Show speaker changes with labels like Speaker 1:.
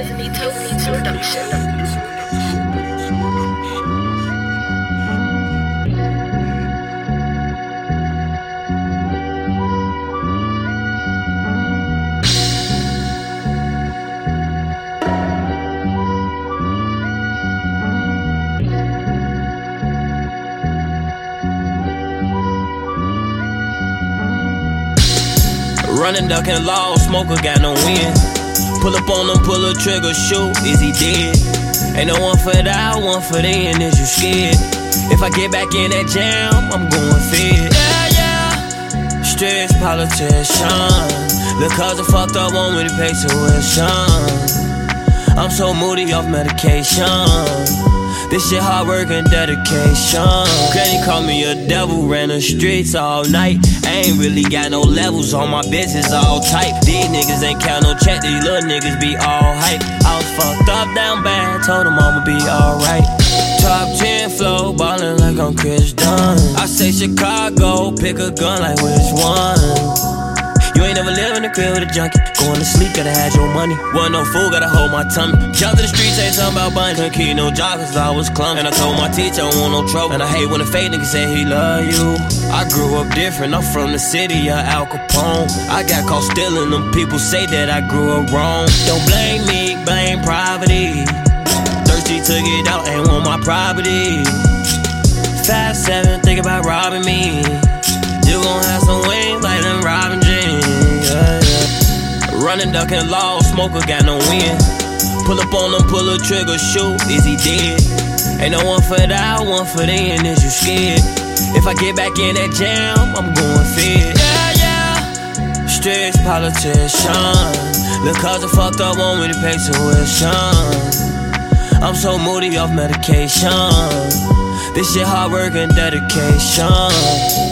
Speaker 1: It's me, Toby, production.
Speaker 2: Running, ducking law, smoker got no win. Pull up on him, pull a trigger, shoot, is he dead? Ain't no one for that, one for the end, is you scared? If I get back in that jam, I'm going fed. Yeah, yeah. Stress politician. Look, cause I fucked up, want me to pay tuition. I'm so moody off medication. This shit hard work and dedication. Granny called me a devil, ran the streets all night. I ain't really got no levels on my business, all tight. These niggas ain't count no check, these little niggas be all hype. I was fucked up down bad, told them I'ma be alright. Top 10 flow, ballin' like I'm Chris Dunn. I say Chicago, pick a gun like which one? Crib with a junkie. Going to sleep, gotta have your money. Wasn't no oh fool, gotta hold my tummy. Jump to the streets, ain't something about bunny. Couldn't no job, cause I was clumsy. And I told my teacher I want no trouble. And I hate when a fake nigga say he love you. I grew up different, I'm from the city of Al Capone. I got caught stealing them, people say that I grew up wrong. Don't blame me, blame poverty. Thirsty to get out, ain't want my property. Five seven, think about robbing me. You gon' have some wings Running, ducking law, smoker got no win. Pull up on them, pull a trigger, shoot, is he dead? Ain't no one for that, one for the end, is you scared? If I get back in that jam, I'm going fed. Yeah, yeah. Stress politician. Look, cause I fucked up, me to pay tuition. I'm so moody off medication. This shit hard work and dedication.